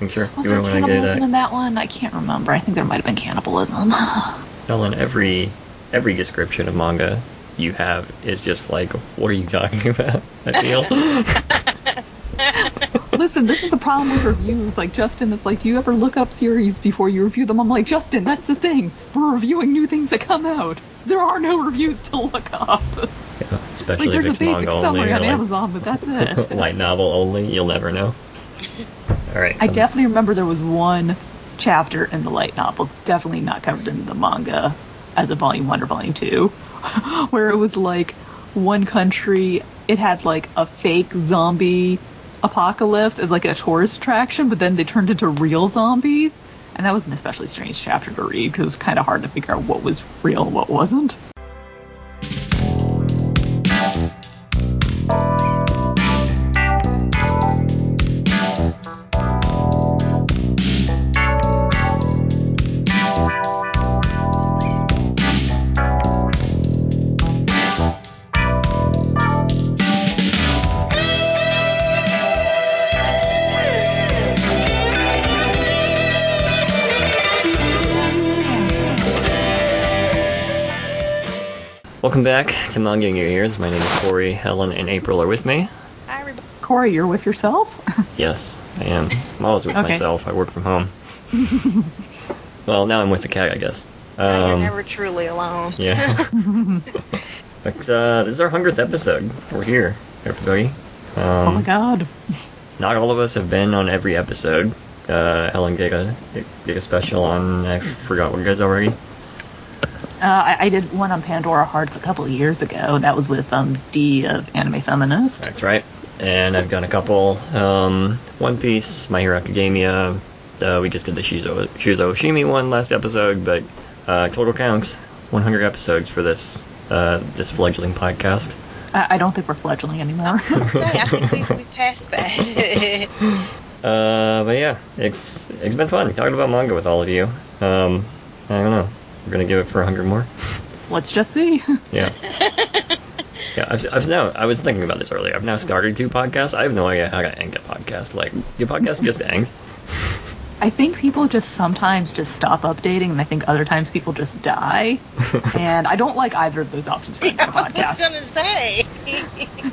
I'm sure Was there wouldn't want to do cannibalism in that one? I can't remember. I think there might have been cannibalism. Ellen, every every description of manga you have is just like, what are you talking about? I feel. Listen, this is the problem with reviews. Like Justin is like, do you ever look up series before you review them? I'm like, Justin, that's the thing. We're reviewing new things that come out. There are no reviews to look up. Yeah, especially Like if there's a basic manga only. summary on like Amazon, but that's it. light novel only. You'll never know. All right. I so- definitely remember there was one chapter in the light novels, definitely not covered in the manga as a volume one or volume two, where it was like one country, it had like a fake zombie apocalypse as like a tourist attraction, but then they turned into real zombies. And that was an especially strange chapter to read because it was kind of hard to figure out what was real and what wasn't. Welcome back to Manga in Your Ears. My name is Corey. Helen and April are with me. Hi, everybody. Corey, you're with yourself? Yes, I am. I'm always with Okay. myself. I work from home. well, now I'm with the cat, I guess. You're Um, never truly alone. yeah. but uh, this is our hundredth episode. We're here, everybody. Um, oh my god. Not all of us have been on every episode. Uh, Helen did a did a special on I forgot what you guys already. Uh, I, I did one on Pandora Hearts a couple of years ago. That was with um, D of Anime Feminist. That's right. And I've done a couple. Um, One Piece, My Hero Academia. Uh, we just did the Shuzo Shuzo Oshimi one last episode, but uh, total counts 100 episodes for this uh, this fledgling podcast. I, I don't think we're fledgling anymore. Say, I think we, we passed that. Uh, but yeah, it's it's been fun talking about manga with all of you. Um, I don't know. We're gonna give it for 100 more. Let's just see. Yeah. Yeah, I've, I've now. I was thinking about this earlier. I've now started two podcasts. I have no idea how to end a podcast. Like, your podcast just end. I think people just sometimes just stop updating, and I think other times people just die. and I don't like either of those options for ending a I was gonna say.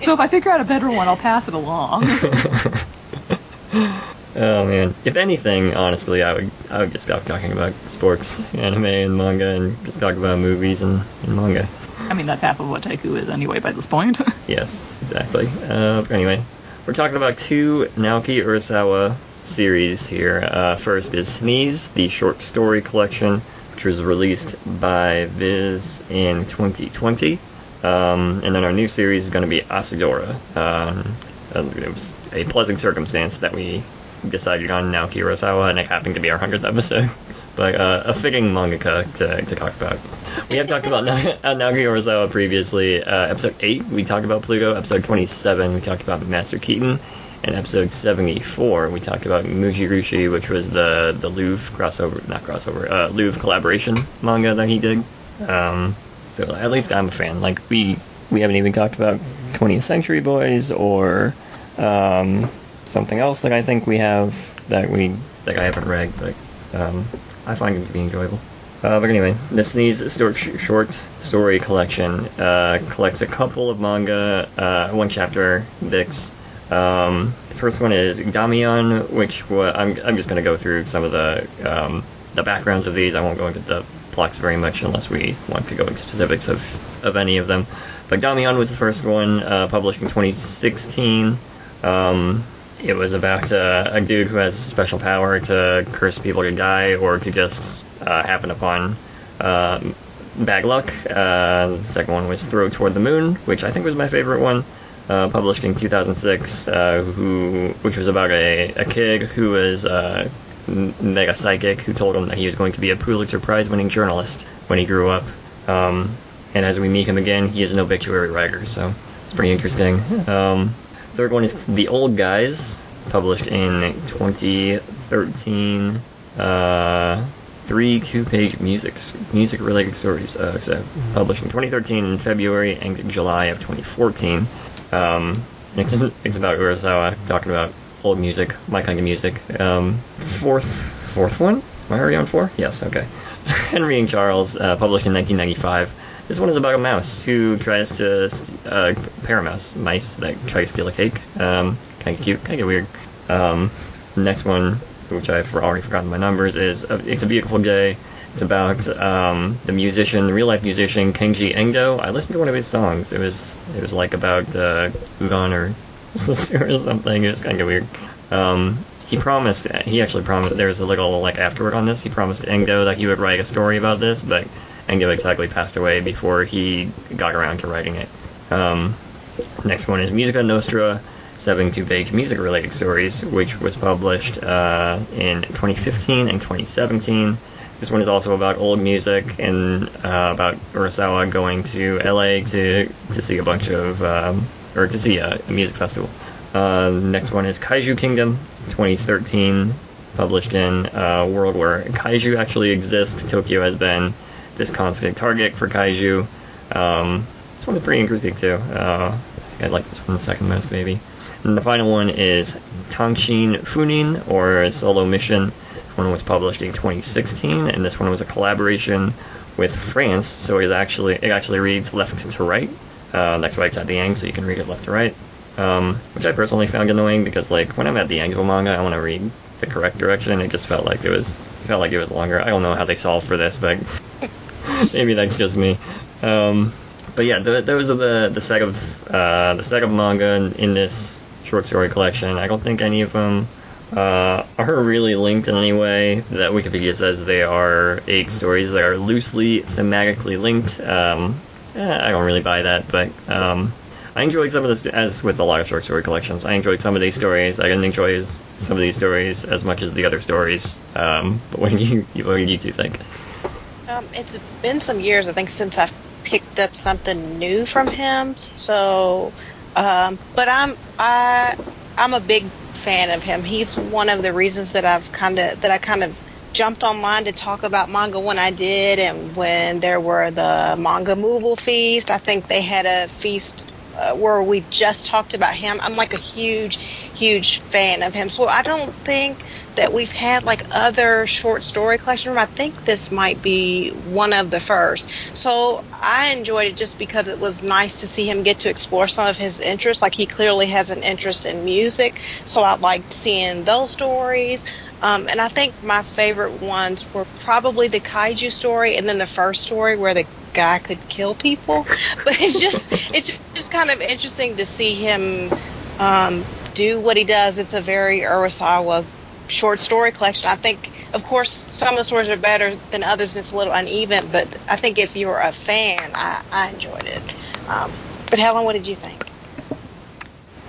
So if I figure out a better one, I'll pass it along. Oh man. If anything, honestly, I would I would just stop talking about sports, anime, and manga, and just talk about movies and, and manga. I mean, that's half of what Taiku is anyway by this point. Yes, exactly. Uh, anyway, we're talking about two Naoki Urasawa series here. Uh, first is Sneeze, the short story collection, which was released by Viz in 2020. Um, and then our new series is going to be Asadora. Um, it was a pleasant circumstance that we decided on Naoki Urasawa, and it happened to be our 100th episode. But uh, a fitting mangaka to, to talk about. We have talked about Na- uh, Naoki Urasawa previously. Uh, episode 8, we talked about Pluto. Episode 27, we talked about Master Keaton. And episode 74, we talked about Mujirushi, which was the, the Louvre crossover, not crossover, uh, Louvre collaboration manga that he did. Um, so at least I'm a fan. Like, we, we haven't even talked about 20th Century Boys or um, something else that I think we have that we that I haven't read, but um, I find it to be enjoyable. Uh, but anyway, Sneeze short, short story collection uh, collects a couple of manga, uh, one chapter, Vix. Um, the first one is Damian, which wa- I'm, I'm just going to go through some of the um, the backgrounds of these. I won't go into the plots very much unless we want to go into specifics of, of any of them. But Damian was the first one, uh, published in 2016. Um, it was about uh, a dude who has special power to curse people to die or to just uh, happen upon um, bad luck. Uh, the second one was Throw Toward the Moon, which I think was my favorite one, uh, published in 2006, uh, who which was about a, a kid who was uh, mega psychic who told him that he was going to be a Pulitzer Prize winning journalist when he grew up. Um, and as we meet him again, he is an obituary writer, so it's pretty interesting. Um, third one is The Old Guys, published in 2013. Uh, three two-page music music-related stories. Uh, so published in 2013 in February and July of 2014. Um, it's, it's about Urasawa talking about old music, my kind of music. Um, fourth, fourth one. Am I already on four? Yes. Okay. Henry and Charles, uh, published in 1995. This one is about a mouse who tries to uh, pair a mouse, mice that try to steal a cake. Um, kind of cute, kind of weird. Um, next one, which I've already forgotten my numbers, is uh, It's a Beautiful Day. It's about um, the musician, the real life musician Kenji Endo. I listened to one of his songs. It was it was like about uh, Udon or, or something. It was kind of weird. Um, he promised he actually promised there's a little like afterward on this. He promised Endo that he would write a story about this, but Endo exactly passed away before he got around to writing it. Um, next one is Musica Nostra 72 page music related stories, which was published uh, in 2015 and 2017. This one is also about old music and uh, about Urasawa going to LA to to see a bunch of um, or to see a, a music festival. Uh, next one is Kaiju Kingdom 2013, published in uh, world where kaiju actually exists. Tokyo has been this constant target for kaiju. Um, this one's pretty interesting too. Uh, I like this one the second most maybe. And the final one is Tanshin Funin or Solo Mission one was published in 2016, and this one was a collaboration with France. So it actually it actually reads left to right. Uh, that's why it's at the end, so you can read it left to right. Um, which I personally found annoying because like when I'm at the end of a manga, I want to read the correct direction. It just felt like it was felt like it was longer. I don't know how they solved for this, but maybe that's just me. Um, but yeah, the, those are the the set of uh, the set of manga in, in this short story collection. I don't think any of them uh, are really linked in any way. That Wikipedia says they are eight stories that are loosely thematically linked. Um, eh, I don't really buy that, but um, I enjoyed some of this, as with a lot of short story collections. I enjoyed some of these stories. I didn't enjoy some of these stories as much as the other stories. Um, but what do you what do you two think? Um, it's been some years, I think, since I've picked up something new from him. So, um, but I'm I I'm a big fan of him. He's one of the reasons that I've kind of that I kind of jumped online to talk about manga when I did, and when there were the manga Movable feast. I think they had a feast uh, where we just talked about him. I'm like a huge, huge fan of him. So I don't think that we've had like other short story collection. I think this might be one of the first. So I enjoyed it just because it was nice to see him get to explore some of his interests. Like he clearly has an interest in music, so I liked seeing those stories. Um, and I think my favorite ones were probably the kaiju story and then the first story where the guy could kill people. But it's just it's just kind of interesting to see him um, do what he does. It's a very Urasawa short story collection. I think, of course, some of the stories are better than others, and it's a little uneven. But I think if you're a fan, I, I enjoyed it. Um, but Helen, what did you think?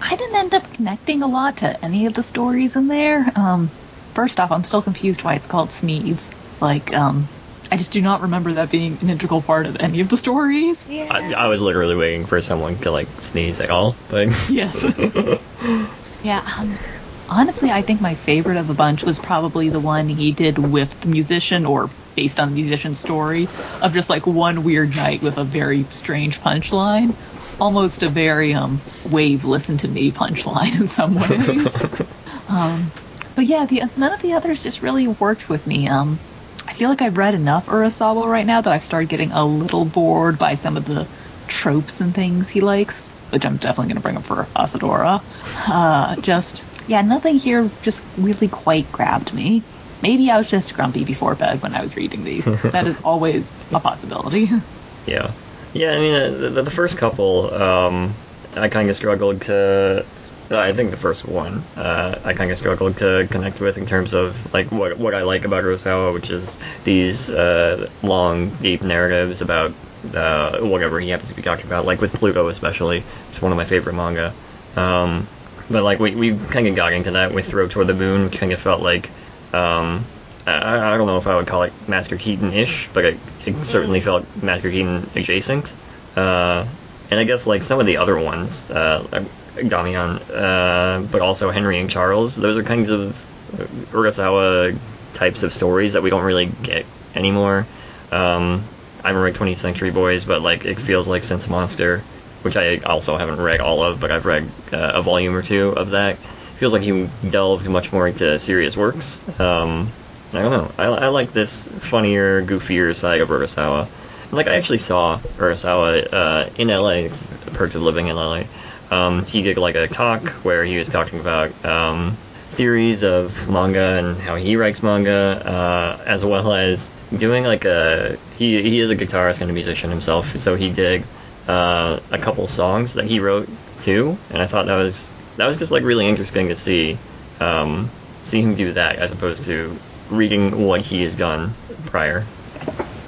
I didn't end up connecting a lot to any of the stories in there. Um, first off, I'm still confused why it's called Sneeze. Like, um, I just do not remember that being an integral part of any of the stories. Yeah. I, I was literally waiting for someone to like sneeze at all, but Yes. yeah. Um, honestly, I think my favorite of the bunch was probably the one he did with the musician, or based on the musician's story, of just like one weird night with a very strange punchline. Almost a very um wave listen to me punchline in some ways. um, but yeah, the none of the others just really worked with me. Um, I feel like I've read enough Urasawa right now that I've started getting a little bored by some of the tropes and things he likes, which I'm definitely going to bring up for Asadora. Uh, just, yeah, nothing here just really quite grabbed me. Maybe I was just grumpy before bed when I was reading these. that is always a possibility. Yeah, yeah. I mean, uh, the, the first couple, um, I kind of struggled to. Uh, I think the first one, uh, I kind of struggled to connect with in terms of like what what I like about Urasawa, which is these uh, long, deep narratives about uh, whatever he happens to be talking about, like with Pluto especially. It's one of my favorite manga. Um, but like we we kind of got into that with Throw Toward the Moon, which kind of felt like. Um, I, I don't know if I would call it Master Keaton-ish, but it, it certainly felt Master Keaton adjacent. Uh, and I guess like some of the other ones, uh, Damian, uh, but also Henry and Charles, those are kinds of Urasawa types of stories that we don't really get anymore. Um, I haven't read 20th Century Boys, but like it feels like Sense Monster, which I also haven't read all of, but I've read uh, a volume or two of that. feels like he delved much more into serious works. Um, I don't know. I, I like this funnier, goofier side of Urasawa. Like I actually saw Urasawa uh, in LA. Perks of living in LA. Um, he did like a talk where he was talking about um, theories of manga and how he writes manga, uh, as well as doing like a he he is a guitarist and a musician himself, so he did uh, a couple songs that he wrote too, and I thought that was that was just like really interesting to see um, see him do that as opposed to reading what he has done prior.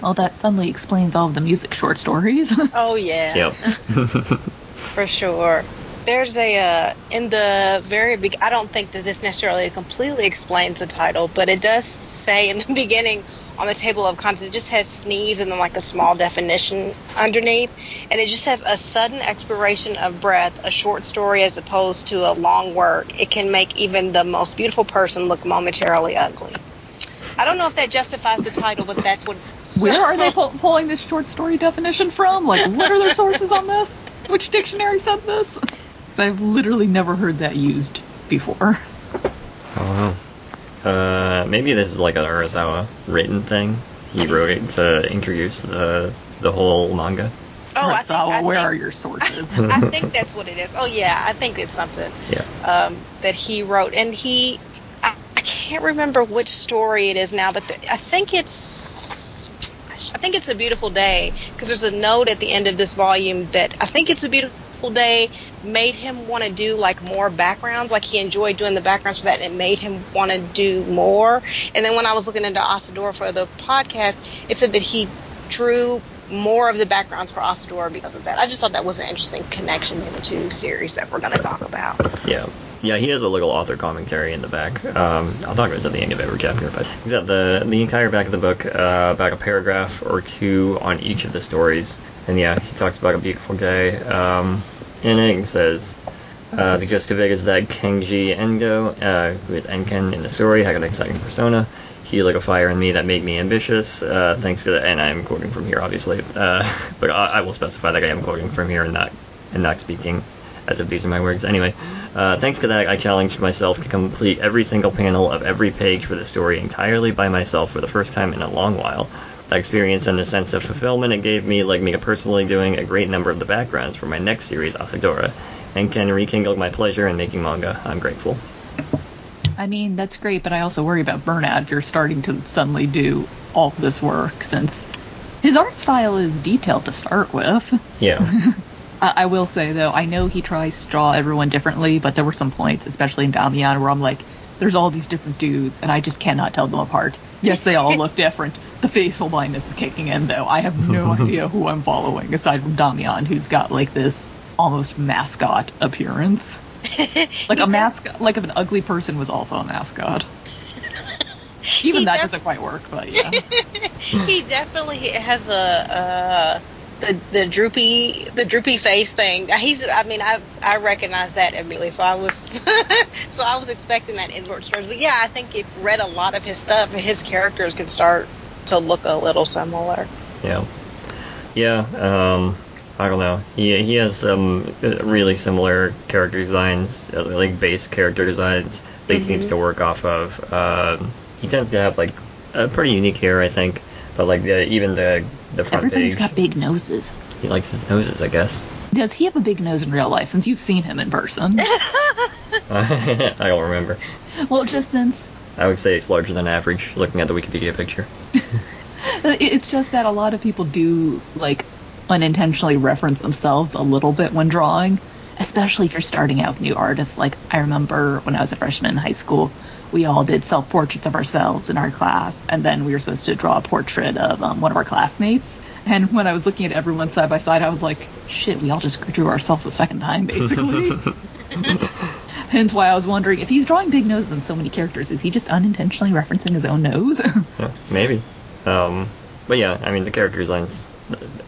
Well, that suddenly explains all of the music short stories. Oh yeah. Yep. for sure. There's a uh, in the very big. I don't think that this necessarily completely explains the title, but it does say in the beginning on the table of contents. It just has sneeze and then like a small definition underneath, and it just says a sudden expiration of breath, a short story as opposed to a long work. It can make even the most beautiful person look momentarily ugly. I don't know if that justifies the title, but that's what. Where are they pull- pulling this short story definition from? Like, what are their sources on this? Which dictionary said this? 'Cause I've literally never heard that used before. Oh wow. Uh, maybe this is like an Urasawa written thing. He wrote it to introduce the the whole manga. Oh, I think, I where think- are your sources? I think that's what it is. Oh yeah, I think it's something Yeah. um, that he wrote, and he I, I can't remember which story it is now, but the, I think it's I think it's a beautiful day because there's a note at the end of this volume that I think it's a beautiful day made him want to do like more backgrounds. Like he enjoyed doing the backgrounds for that and it made him want to do more. And then when i was looking into Asadora for the podcast it said that he drew more of the backgrounds for Asadora because of that. I just thought that was an interesting connection in the two series that we're going to talk about. Yeah. Yeah, he has a little author commentary in the back. Um, I'll talk about it at the end of every chapter, but he's got the the entire back of the book, uh, about a paragraph or two on each of the stories. And yeah, he talks about a beautiful day. Um, and it says, uh, the gist of it is that Kenji Endo, uh, who is Enken in the story, had an exciting persona. He lit a fire in me that made me ambitious, uh, thanks to the, and I'm quoting from here, obviously, uh, but I, I will specify that I am quoting from here and not, and not speaking as if these are my words. Anyway, uh, thanks to that, I challenged myself to complete every single panel of every page for the story entirely by myself for the first time in a long while. That experience and the sense of fulfillment it gave me led me to personally doing a great number of the backgrounds for my next series, Asadora, and can rekindle my pleasure in making manga. I'm grateful. I mean, that's great, but I also worry about burnout if you're starting to suddenly do all this work since his art style is detailed to start with. Yeah. I, I will say though, I know he tries to draw everyone differently, but there were some points, especially in Damian, where I'm like, there's all these different dudes, and I just cannot tell them apart. Yes, they all look different. The facial blindness is kicking in though. I have no idea who I'm following aside from Damian, who's got like this almost mascot appearance. Like a mascot, like if an ugly person was also a mascot. Even He that def- doesn't quite work, but yeah. he definitely has a uh, the the droopy the droopy face thing. He's I mean I I recognize that immediately. So I was so I was expecting that in short stories. But yeah, I think if read a lot of his stuff, his characters could start to look a little similar. Yeah. Yeah, um, I don't know. He he has some really similar character designs, uh, like base character designs. That he seems Mhm. to work off of. Um, he tends to have like a pretty unique hair, I think. But like the, even the the front Everybody's page, got big noses. he likes his noses, I guess. Does he have a big nose in real life? Since you've seen him in person. I don't remember. well, just since I would say it's larger than average, looking at the Wikipedia picture. it's just that a lot of people do like unintentionally reference themselves a little bit when drawing, especially if you're starting out with new artists. Like I remember when I was a freshman in high school, we all did self portraits of ourselves in our class, and then we were supposed to draw a portrait of um, one of our classmates. And when I was looking at everyone side by side, I was like, shit, we all just drew ourselves a second time, basically. Hence why I was wondering if he's drawing big noses in so many characters, is he just unintentionally referencing his own nose? Yeah, maybe. Um, but yeah, I mean the character designs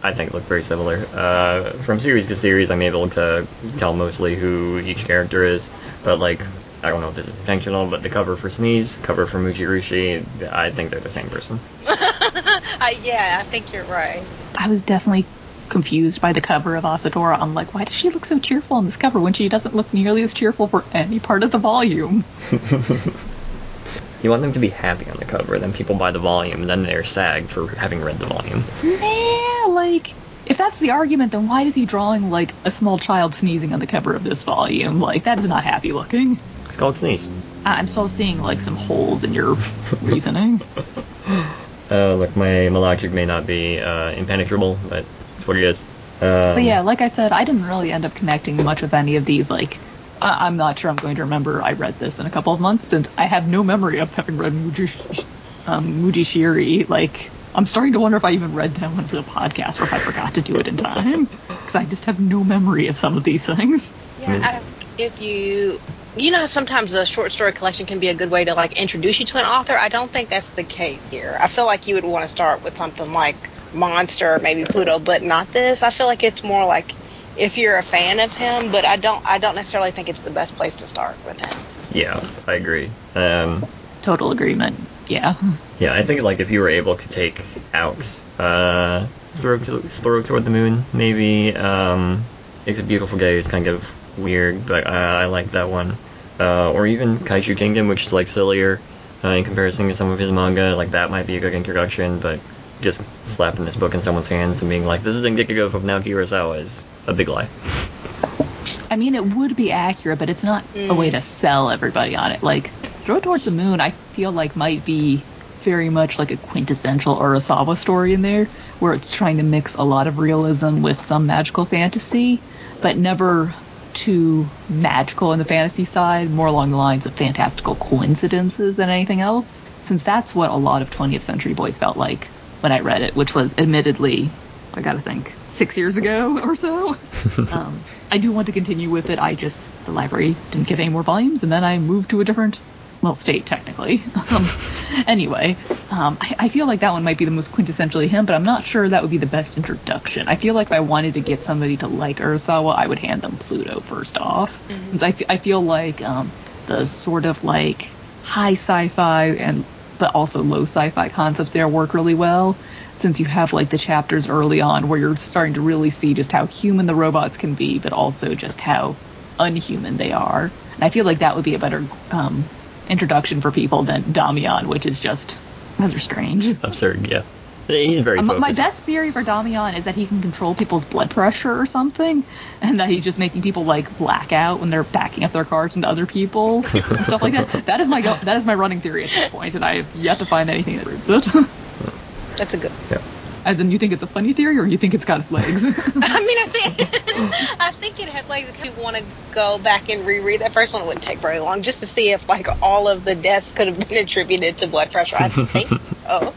I think look very similar. Uh, from series to series, I'm able to tell mostly who each character is, but like I don't know if this is intentional, but the cover for Sneeze, cover for Mujirushi, I think they're the same person. I, yeah, I think you're right. I was definitely confused by the cover of Asadora. I'm like, why does she look so cheerful on this cover when she doesn't look nearly as cheerful for any part of the volume? you want them to be happy on the cover, then people buy the volume, and then they're sad for having read the volume. Yeah, like if that's the argument, then why is he drawing like a small child sneezing on the cover of this volume? Like that is not happy looking. It's called Sneeze. I'm still seeing like some holes in your reasoning. Uh, look, my, my logic may not be uh, impenetrable, but it's what it is. Um, But yeah, like I said, I didn't really end up connecting much with any of these. Like, I- I'm not sure I'm going to remember I read this in a couple of months since I have no memory of having read Muji, um, Muji Shiri. Like, I'm starting to wonder if I even read that one for the podcast or if I forgot to do it in time because I just have no memory of some of these things. Yeah, I, if you you know sometimes a short story collection can be a good way to like introduce you to an author. I don't think that's the case here. I feel like you would want to start with something like Monster, maybe Pluto, but not this. I feel like it's more like if you're a fan of him, but I don't I don't necessarily think it's the best place to start with him. Yeah, I agree. Um, Total agreement. Yeah. yeah, I think like if you were able to take out uh, throw throw toward the moon, maybe um, it's a beautiful day is kind of weird, but uh, I like that one. Uh, or even Kaiju Kingdom, which is like sillier uh, in comparison to some of his manga. Like that might be a good introduction, but just slapping this book in someone's hands and being like, "This is indicative of Naoki Urasawa" is a big lie. I mean, it would be accurate, but it's not a way to sell everybody on it. Like, Throw Towards the Moon, I feel like might be very much like a quintessential Urasawa story in there, where it's trying to mix a lot of realism with some magical fantasy, but never too magical in the fantasy side, more along the lines of fantastical coincidences than anything else, since that's what a lot of 20th Century Boys felt like when I read it, which was admittedly, I gotta think, six years ago or so. um, I do want to continue with it. I just, the library didn't get any more volumes, and then I moved to a different, well, state technically. um, anyway, um, I, I feel like that one might be the most quintessentially him, but I'm not sure that would be the best introduction. I feel like if I wanted to get somebody to like Urasawa, I would hand them Pluto first off. Since I, f- I feel like um, the sort of like high sci-fi and but also low sci-fi concepts there work really well since you have like the chapters early on where you're starting to really see just how human the robots can be but also just how unhuman they are and i feel like that would be a better um, introduction for people than damian which is just rather strange Absurd, yeah. He's very focused. my best theory for Damian is that he can control people's blood pressure or something, and that he's just making people like black out when they're backing up their cars into other people and stuff like that. That is my go- that is my running theory at this point, and I have yet to find anything that proves it. That's a good. Yeah. As in, you think it's a funny theory, or you think it's got legs? I mean, I think I think it has legs. If you want to go back and reread that first one, it wouldn't take very long just to see if like all of the deaths could have been attributed to blood pressure. I think. oh.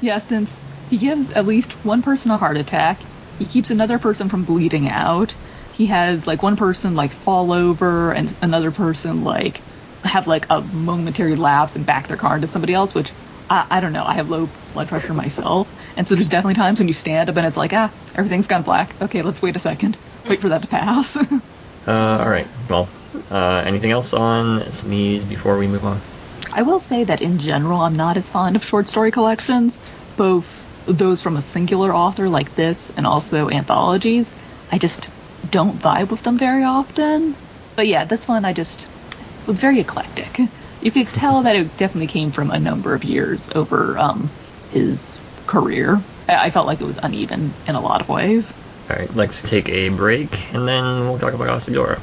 yeah, since he gives at least one person a heart attack, he keeps another person from bleeding out. He has like one person like fall over and another person like have like a momentary lapse and back their car into somebody else, which I, I don't know. I have low blood pressure myself, and so there's definitely times when you stand up and it's like ah everything's gone black. Okay, let's wait a second, wait for that to pass. Uh, all right. Well, uh, anything else on Sneeze before we move on? I will say that in general, I'm not as fond of short story collections, both those from a singular author like this and also anthologies. I just don't vibe with them very often. But yeah, this one I just was very eclectic. You could tell that it definitely came from a number of years over um, his career. I felt like it was uneven in a lot of ways. All right, let's take a break and then we'll talk about Asadora.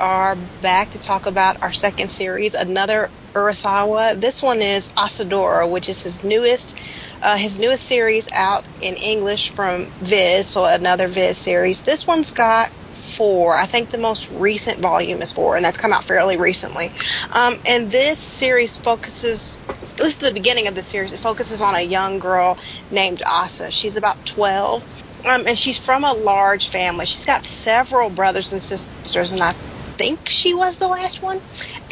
Are back to talk about our second series, another Urasawa. This one is Asadora, which is his newest, uh, his newest series out in English from Viz, so another Viz series. This one's got four. I think the most recent volume is four, and that's come out fairly recently. Um, and this series focuses at least the beginning of the series, it focuses on a young girl named Asa. She's about 12, um, and she's from a large family. She's got several brothers and sisters, and I think she was the last one.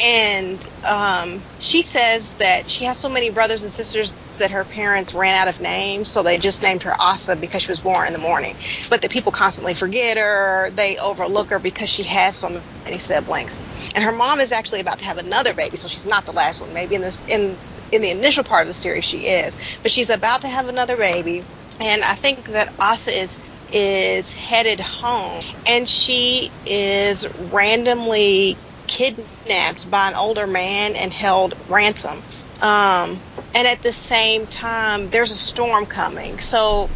And um, she says that she has so many brothers and sisters that her parents ran out of names, so they just named her Asa because she was born in the morning. But that people constantly forget her, they overlook her because she has so many siblings. And her mom is actually about to have another baby, so she's not the last one. Maybe in this in in the initial part of the series she is, but she's about to have another baby. And I think that Asa is is headed home, and she is randomly kidnapped by an older man and held ransom. Um, and at the same time, there's a storm coming. So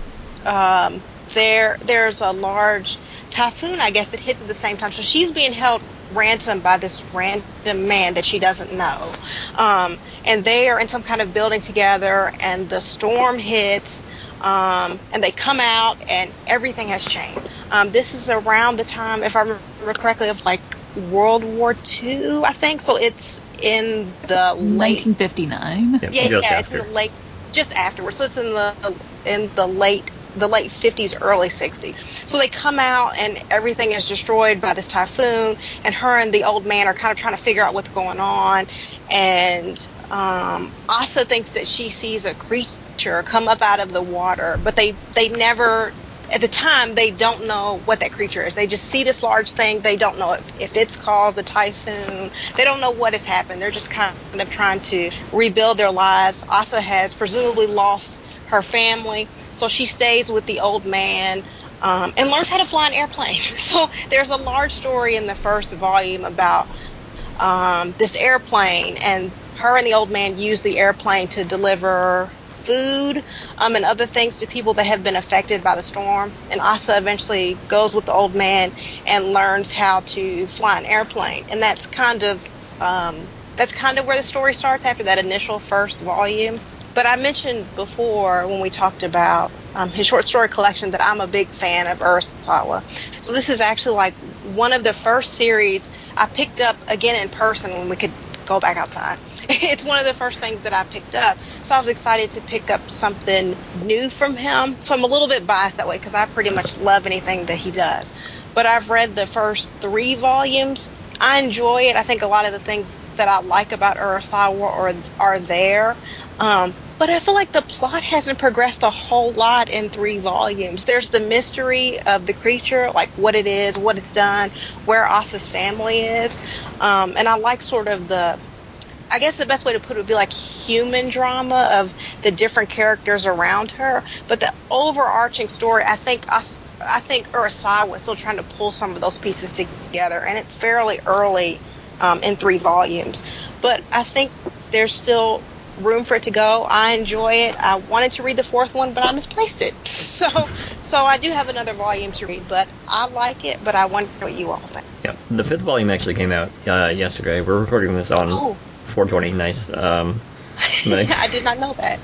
um, there there's a large typhoon, I guess, that hits at the same time. So she's being held ransom by this random man that she doesn't know. Um, and they are in some kind of building together, and the storm hits, um, and they come out, and everything has changed. Um, this is around the time, if I remember correctly, of like World War II, I think. So it's in the late 1959. Yep, yeah, yeah, it's in the late, just afterwards. So it's in the in the late the late 50s, early 60s. So they come out and everything is destroyed by this typhoon, and her and the old man are kind of trying to figure out what's going on. And um, Asa thinks that she sees a creature come up out of the water, but they they never. At the time, they don't know what that creature is. They just see this large thing. They don't know if, if it's caused a typhoon. They don't know what has happened. They're just kind of trying to rebuild their lives. Asa has presumably lost her family, so she stays with the old man um, and learns how to fly an airplane. So there's a large story in the first volume about um, this airplane, and her and the old man use the airplane to deliver food um, and other things to people that have been affected by the storm. And Asa eventually goes with the old man and learns how to fly an airplane, and that's kind of um, that's kind of where the story starts after that initial first volume. But I mentioned before when we talked about um, his short story collection that I'm a big fan of Urasawa. So this is actually like one of the first series I picked up again in person when we could go back outside. it's one of the first things that I picked up. So I was excited to pick up something new from him. So I'm a little bit biased that way because I pretty much love anything that he does. But I've read the first three volumes. I enjoy it. I think a lot of the things that I like about Urasawa are, are there. Um, but I feel like the plot hasn't progressed a whole lot in three volumes. There's the mystery of the creature, like what it is, what it's done, where Asa's family is. Um, and I like sort of the, I guess the best way to put it would be like human drama of the different characters around her. But the overarching story, I think us, I think Urasawa was still trying to pull some of those pieces together, and it's fairly early um, in three volumes. But I think there's still room for it to go. I enjoy it. I wanted to read the fourth one, but I misplaced it. So, so I do have another volume to read, but I like it. But I wonder what you all think. Yeah, the fifth volume actually came out uh, yesterday. We're recording this on Oh. 420. Nice. Um, I did not know that.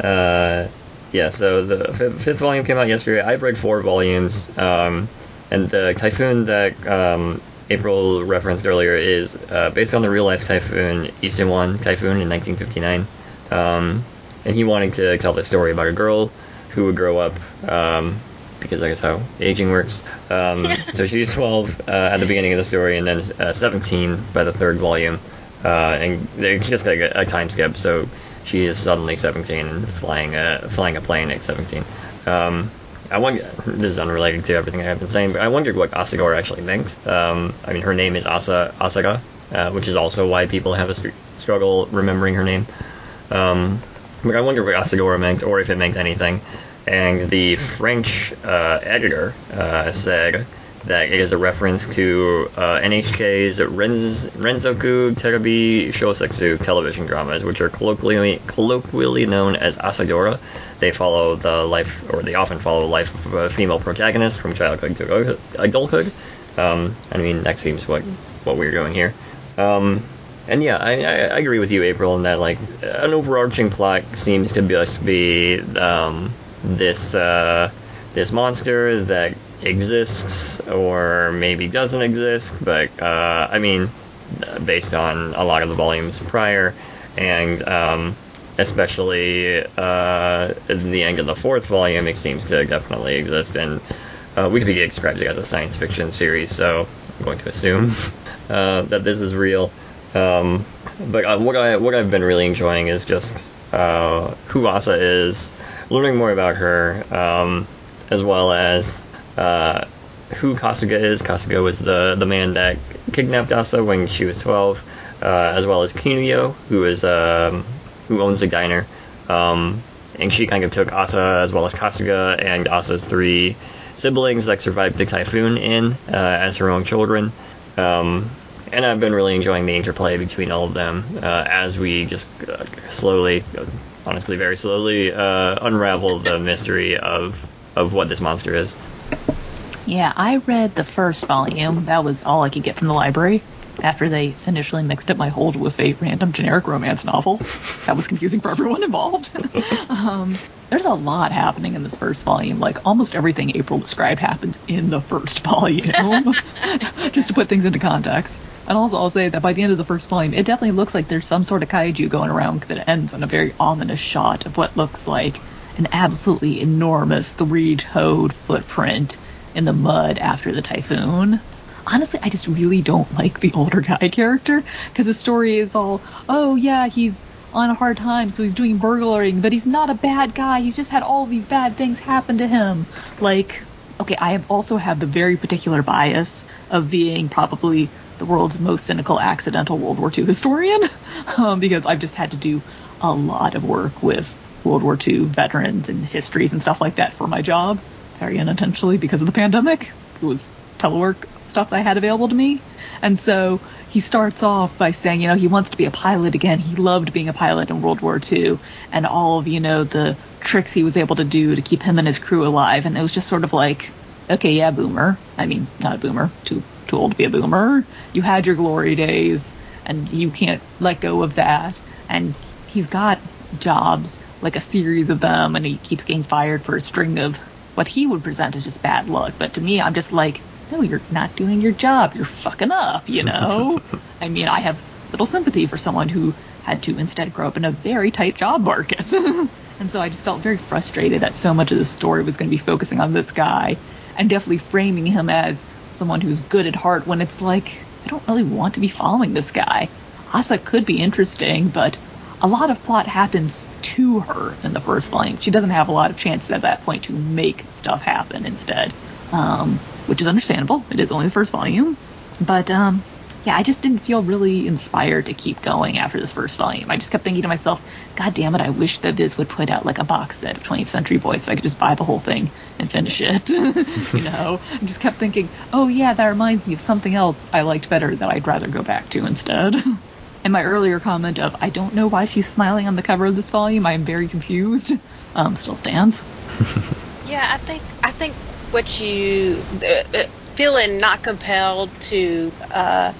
uh, yeah, so the fifth, fifth volume came out yesterday. I've read four volumes, um, and the typhoon that um, April referenced earlier is uh, based on the real life typhoon Isewan typhoon in 1959. Um, and he wanted to tell the story about a girl who would grow up, um, because I guess how aging works. Um, so she's 12 uh, at the beginning of the story, and then uh, 17 by the third volume. Uh, and they just like a, time skip, so she is suddenly 17 and flying a flying a plane at 17. Um, I wonder. This is unrelated to everything I've been saying, but I wondered what Asadora actually meant. Um, I mean, her name is Asa Asada, uh, which is also why people have a str- struggle remembering her name. Um, but I wonder what Asadora meant, or if it meant anything. And the French uh, editor uh, said that it is a reference to uh, NHK's Renz- Renzoku Terebi Shosetsu television dramas, which are colloquially colloquially known as Asadora. They follow the life, or they often follow the life of a female protagonist from childhood to adulthood. Um, I mean, that seems what what we're doing here. Um, and yeah, I, I, I agree with you, April, in that like an overarching plot seems to just be um, this uh, this monster that exists or maybe doesn't exist, but uh, I mean, based on a lot of the volumes prior, and um, especially uh, the end of the fourth volume, it seems to definitely exist, and uh, Wikipedia describes it as a science fiction series, so I'm going to assume uh, that this is real. Um, but uh, what I what I've been really enjoying is just uh, who Asa is, learning more about her, um, as well as uh, who Kasuga is. Kasuga was the the man that kidnapped Asa when she was 12, uh, as well as Kinuyo, who is um, who owns the diner. Um, and she kind of took Asa as well as Kasuga and Asa's three siblings that survived the typhoon in uh, as her own children. Um, and I've been really enjoying the interplay between all of them uh, as we just uh, slowly, honestly, very slowly, uh, unravel the mystery of of what this monster is. Yeah, I read the first volume. That was all I could get from the library after they initially mixed up my hold with a random generic romance novel. That was confusing for everyone involved. um, there's a lot happening in this first volume. Like almost everything April described happens in the first volume. Just to put things into context. And also, I'll say that by the end of the first volume, it definitely looks like there's some sort of kaiju going around because it ends on a very ominous shot of what looks like an absolutely enormous three-toed footprint in the mud after the typhoon. Honestly, I just really don't like the older guy character because the story is all, oh yeah, he's on a hard time, so he's doing burglaring, but he's not a bad guy. He's just had all these bad things happen to him. Like, okay, I have also have the very particular bias of being probably the world's most cynical accidental World War II historian um, because I've just had to do a lot of work with World War II veterans and histories and stuff like that for my job, very unintentionally because of the pandemic. It was telework stuff I had available to me. And so he starts off by saying, you know, he wants to be a pilot again. He loved being a pilot in World War II and all of, you know, the tricks he was able to do to keep him and his crew alive. And it was just sort of like, okay, yeah, boomer. I mean, not a boomer, too too old to be a boomer. You had your glory days and you can't let go of that. And he's got jobs, like a series of them, and he keeps getting fired for a string of what he would present as just bad luck. But to me, I'm just like, no, you're not doing your job. You're fucking up, you know? I mean, I have little sympathy for someone who had to instead grow up in a very tight job market. and so I just felt very frustrated that so much of the story was going to be focusing on this guy and definitely framing him as someone who's good at heart when it's like, I don't really want to be following this guy. Asa could be interesting, but a lot of plot happens to her in the first volume. She doesn't have a lot of chances at that point to make stuff happen instead, um, which is understandable. It is only the first volume, but um, yeah, I just didn't feel really inspired to keep going after this first volume. I just kept thinking to myself, God damn it, I wish that Viz would put out like a box set of 20th Century Boys so I could just buy the whole thing and finish it. you know, I just kept thinking, oh yeah, that reminds me of something else I liked better that I'd rather go back to instead. and my earlier comment of I don't know why she's smiling on the cover of this volume, I am very confused, um, still stands. Yeah, I think I think what you uh, uh, feeling not compelled to uh,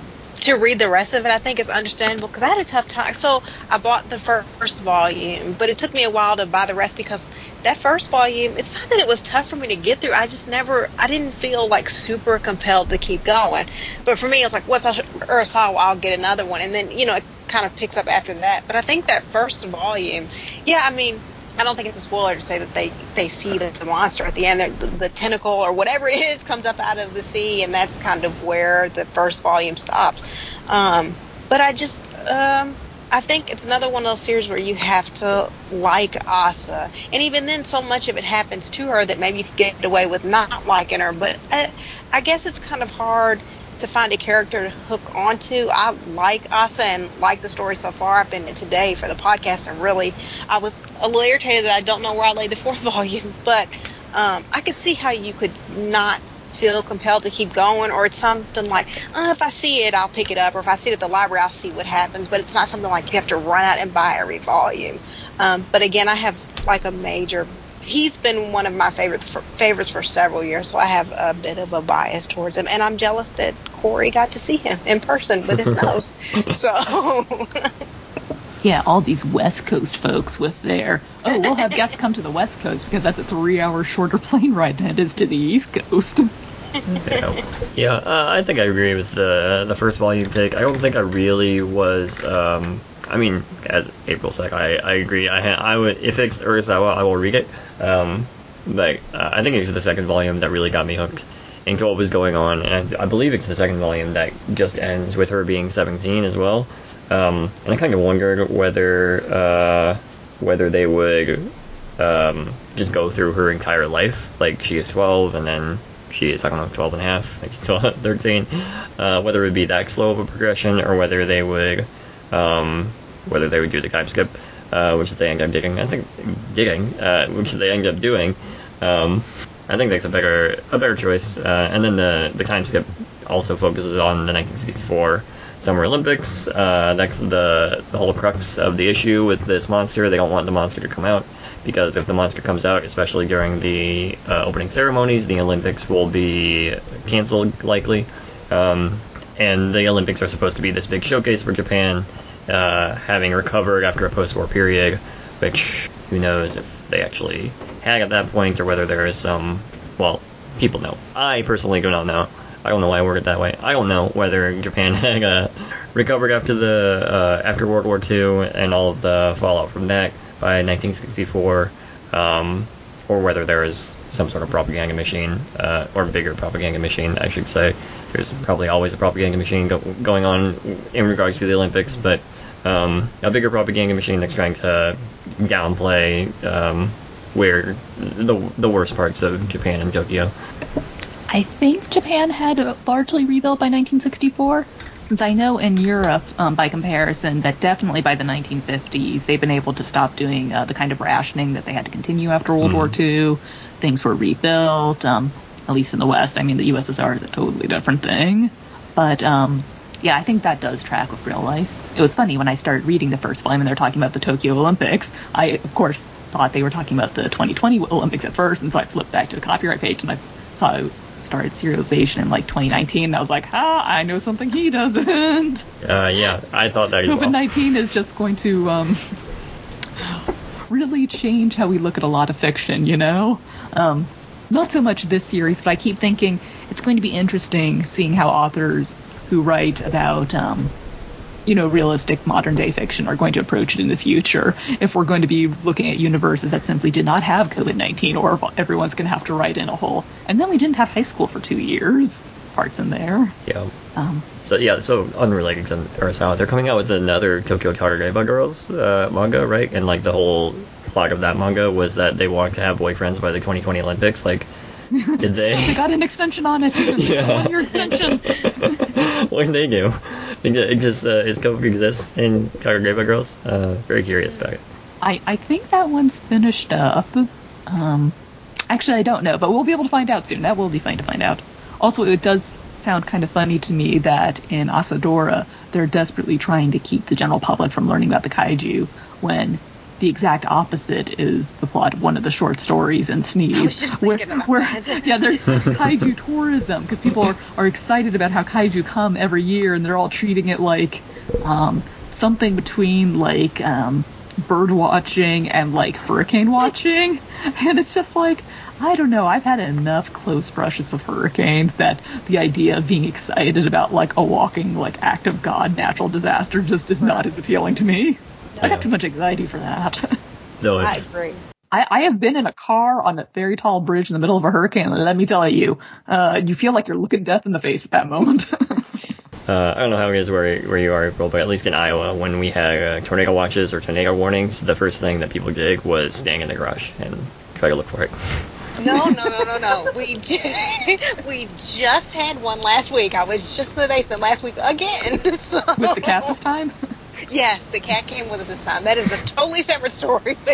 to read the rest of it, I think is understandable because I had a tough time. So I bought the first volume, but it took me a while to buy the rest because that first volume, it's not that it was tough for me to get through. I just never, I didn't feel like super compelled to keep going. But for me, it was like, what's Urasawa? I'll get another one, and then you know it kind of picks up after that. But I think that first volume, yeah, I mean. I don't think it's a spoiler to say that they they see the, the monster at the end, the, the tentacle or whatever it is comes up out of the sea, and that's kind of where the first volume stops. Um, but I just, um, I think it's another one of those series where you have to like Asa, and even then, so much of it happens to her that maybe you could get away with not liking her. But I, I guess it's kind of hard to find a character to hook onto. I like Asa and like the story so far. I've been today for the podcast, and really, I was a little irritated that I don't know where I laid the fourth volume, but um, I could see how you could not feel compelled to keep going, or it's something like, uh, if I see it, I'll pick it up, or if I see it at the library, I'll see what happens. But it's not something like you have to run out and buy every volume. Um, but again, I have like a major. He's been one of my favorite for, favorites for several years, so I have a bit of a bias towards him, and I'm jealous that Corey got to see him in person with his nose. So Yeah, all these West Coast folks with their, oh, we'll have guests come to the West Coast because that's a three hour shorter plane ride than it is to the East Coast. Yeah, yeah uh, I think I agree with the the first volume take. I don't think I really was um, I mean, as April said, I, I agree. I I would if it's Urasawa, I will read it. Um, but uh, I think it's the second volume that really got me hooked into what was going on, and I, I believe it's the second volume that just ends with her being 17 as well. Um, and I kind of wondered whether uh, whether they would um, just go through her entire life, like she is 12 and then is I don't know 12 and a half, like 12, 13. Uh, whether it would be that slow of a progression or whether they would um, whether they would do the time skip, uh, which they end up digging. I think digging, uh, which they end up doing. Um, I think that's a better a better choice. Uh, and then the the time skip also focuses on the 1964 Summer Olympics. Uh, that's the the whole crux of the issue with this monster. They don't want the monster to come out because if the monster comes out, especially during the uh, opening ceremonies, the Olympics will be canceled likely. Um, and the Olympics are supposed to be this big showcase for Japan, uh, having recovered after a post-war period, which who knows if they actually had at that point or whether there is some. Well, people know. I personally do not know. I don't know why I word it that way. I don't know whether Japan had uh, recovered after the uh, after World War II and all of the fallout from that by 1964, um, or whether there is some sort of propaganda machine, uh, or bigger propaganda machine, I should say. There's probably always a propaganda machine go- going on in regards to the Olympics, but um, a bigger propaganda machine that's trying to downplay um, where the the worst parts of Japan and Tokyo. I think Japan had largely rebuilt by 1964, since I know in Europe, um, by comparison, that definitely by the 1950s they've been able to stop doing uh, the kind of rationing that they had to continue after World War II. Things were rebuilt, um, at least in the West. I mean, the USSR is a totally different thing, but um, yeah, I think that does track with real life. It was funny when I started reading the first volume and they're talking about the Tokyo Olympics. I, of course, thought they were talking about the 2020 Olympics at first, and so I flipped back to the copyright page and I saw started serialization in like 2019. And I was like, ah, I know something he doesn't. Uh, yeah, I thought that well. COVID 19 is just going to um, really change how we look at a lot of fiction, you know? Um, not so much this series, but I keep thinking it's going to be interesting seeing how authors who write about, um, you know, realistic modern day fiction are going to approach it in the future. If we're going to be looking at universes that simply did not have COVID 19, or everyone's going to have to write in a whole. And then we didn't have high school for two years. Parts in there. Yeah. Um, So yeah, so unrelated to Urasawa, they're coming out with another Tokyo Tarareba Girls uh, manga, right? And like the whole plot of that manga was that they want to have boyfriends by the 2020 Olympics. Like, did they they? got an extension on it. Yeah. One year extension. what did they do? Just uh, is Kofu exists in Tarareba Girls? Uh, very curious about it. I, I think that one's finished up. Um, actually, I don't know, but we'll be able to find out soon. That will be fun to find out. Also, it does sound kind of funny to me that in Asadora, they're desperately trying to keep the general public from learning about the kaiju when the exact opposite is the plot of one of the short stories in Sneeze. I was just where, where, yeah, there's kaiju tourism because people are, are excited about how kaiju come every year and they're all treating it like um, something between like um, bird watching and like hurricane watching. And it's just like, I don't know, I've had enough close brushes with hurricanes that the idea of being excited about like a walking like act of God natural disaster just is not as appealing to me. I have too much anxiety for that. Though I agree. I, I have been in a car on a very tall bridge in the middle of a hurricane, and let me tell you, uh, you feel like you're looking death in the face at that moment. uh, I don't know how it is where where you are, April, but at least in Iowa, when we had uh, tornado watches or tornado warnings, the first thing that people did was stand in the garage and try to look for it. No, no, no, no, no. We we just had one last week. I was just in the basement last week again. So. With the cat this time? Yes, the cat came with us this time. That is a totally separate story.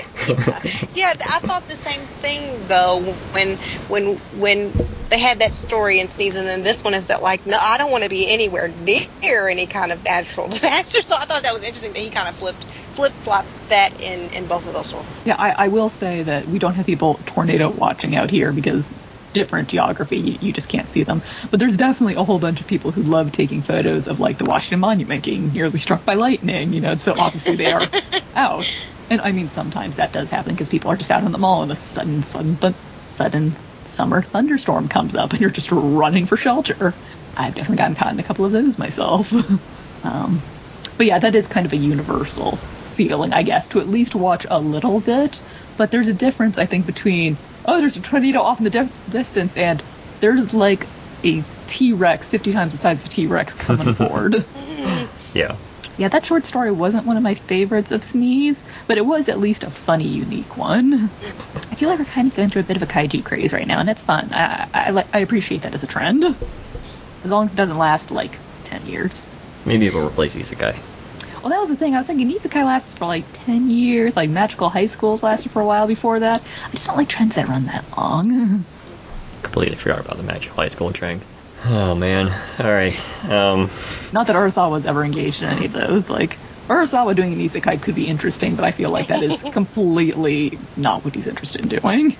yeah, I thought the same thing though when when when they had that story in Sneeze, and then this one is that like, no, I don't want to be anywhere near any kind of natural disaster. So I thought that was interesting that he kind of flipped flip flopped that in in both of those stories. Yeah, I, I will say that we don't have people tornado watching out here because different geography, you, you just can't see them. But there's definitely a whole bunch of people who love taking photos of like the Washington Monument getting nearly struck by lightning, you know, so obviously they are out. And I mean, sometimes that does happen because people are just out in the mall and a sudden, sudden, th- sudden summer thunderstorm comes up and you're just running for shelter. I've definitely gotten caught in a couple of those myself. um, But yeah, that is kind of a universal feeling, I guess, to at least watch a little bit. But there's a difference, I think, between oh, there's a tornado off in the dis- distance, and there's like a T Rex 50 times the size of a T Rex coming forward. Yeah. Yeah, that short story wasn't one of my favorites of Sneeze, but it was at least a funny, unique one. I feel like we're kind of going through a bit of a kaiju craze right now, and that's fun. I, I, I appreciate that as a trend. As long as it doesn't last like 10 years. Maybe it'll replace Isekai. Well, that was the thing. I was thinking Isekai lasts for like 10 years, like Magical High Schools lasted for a while before that. I just don't like trends that run that long. Completely forgot about the Magical High School trend. Oh man. All right. Um. Not that Urasawa was ever engaged in any of those. Like, Urasawa doing an isekai could be interesting, but I feel like that is completely not what he's interested in doing.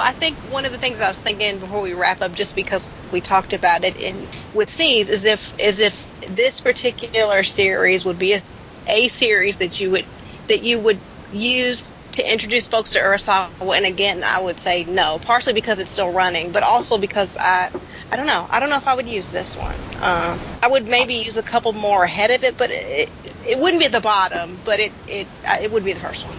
I think one of the things I was thinking before we wrap up, just because we talked about it in with Sneeze, is if is if this particular series would be a, a series that you would that you would use to introduce folks to Urasawa, and again, I would say no, partially because it's still running, but also because I I don't know, I don't know if I would use this one. Um, I would maybe use a couple more ahead of it, but it it wouldn't be at the bottom, but it it uh, it would be the first one.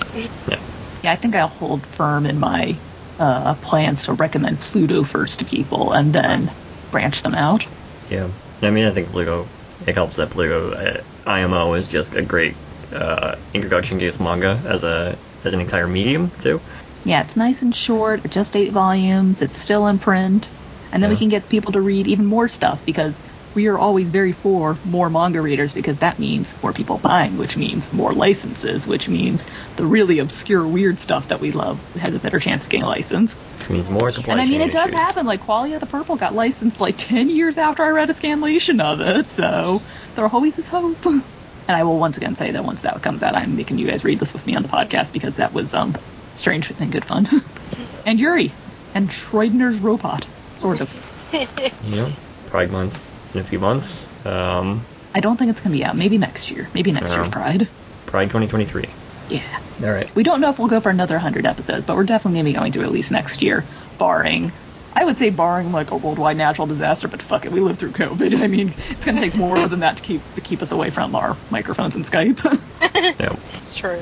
Yeah. Yeah, I think I'll hold firm in my uh, plans to recommend Pluto first to people and then branch them out. Yeah. I mean, I think Pluto. It helps that Pluto uh, IMO is just a great uh, introduction to this manga as a as an entire medium too. Yeah, it's nice and short, just eight volumes, it's still in print, and then we can get people to read even more stuff because we are always very for more manga readers because that means more people buying, which means more licenses, which means the really obscure, weird stuff that we love has a better chance of getting licensed. Which means more supply And I mean, it does happen. Like, Qualia the Purple got licensed like 10 years after I read a scanlation of it, so there always is hope. And I will once again say that once that comes out, I'm making you guys read this with me on the podcast because that was um strange and good fun. and Yuri, and Schroeder's robot, sort of. Know, Pride Month in a few months. Um, I don't think it's gonna be out. Maybe next year. Maybe next year's Yeah. Pride. Pride 2023. Yeah. All right. We don't know if we'll go for another 100 episodes, but we're definitely going to be going to at least next year, barring, I would say barring like a worldwide natural disaster, but fuck it, we lived through COVID. I mean, it's going to take more than that to keep to keep us away from our microphones and Skype. Yeah. It's true.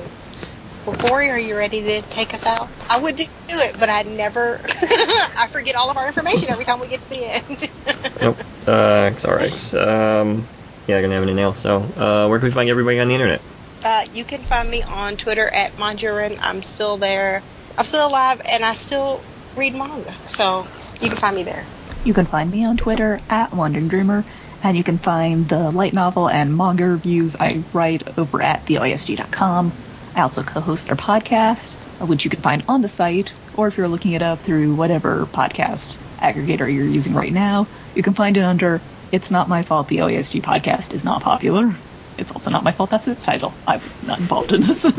Well, Corey, are you ready to take us out? I would do it, but I never. I forget all of our information every time we get to the end. Nope. Uh, it's alright. Um, yeah, I don't have anything else. So, uh, where can we find everybody on the internet? Uh, you can find me on Twitter at Manjurin. I'm still there. I'm still alive, and I still read manga. So you can find me there. you can find me on Twitter at Wandering Dreamer, and you can find the light novel and manga reviews I write over at theoasg.com. I also co-host their podcast, which you can find on the site, or if you're looking it up through whatever podcast aggregator you're using right now, you can find it under It's Not My Fault the OASG podcast is not popular. It's also not my fault that's its title. I was not involved in this.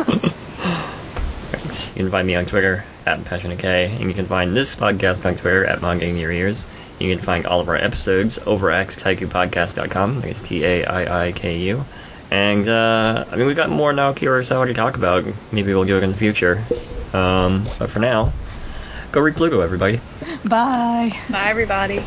Right. You can find me on Twitter at PassionateK, and you can find this podcast on Twitter at Manga in Your Ears. You can find all of our episodes over at taiikupodcast.com. That's T-A-I-I-K-U. And, uh, I mean, we've got more Naoki Urasawa to talk about. Maybe we'll do it in the future. Um, but for now, go read Pluto, everybody. Bye. Bye, everybody.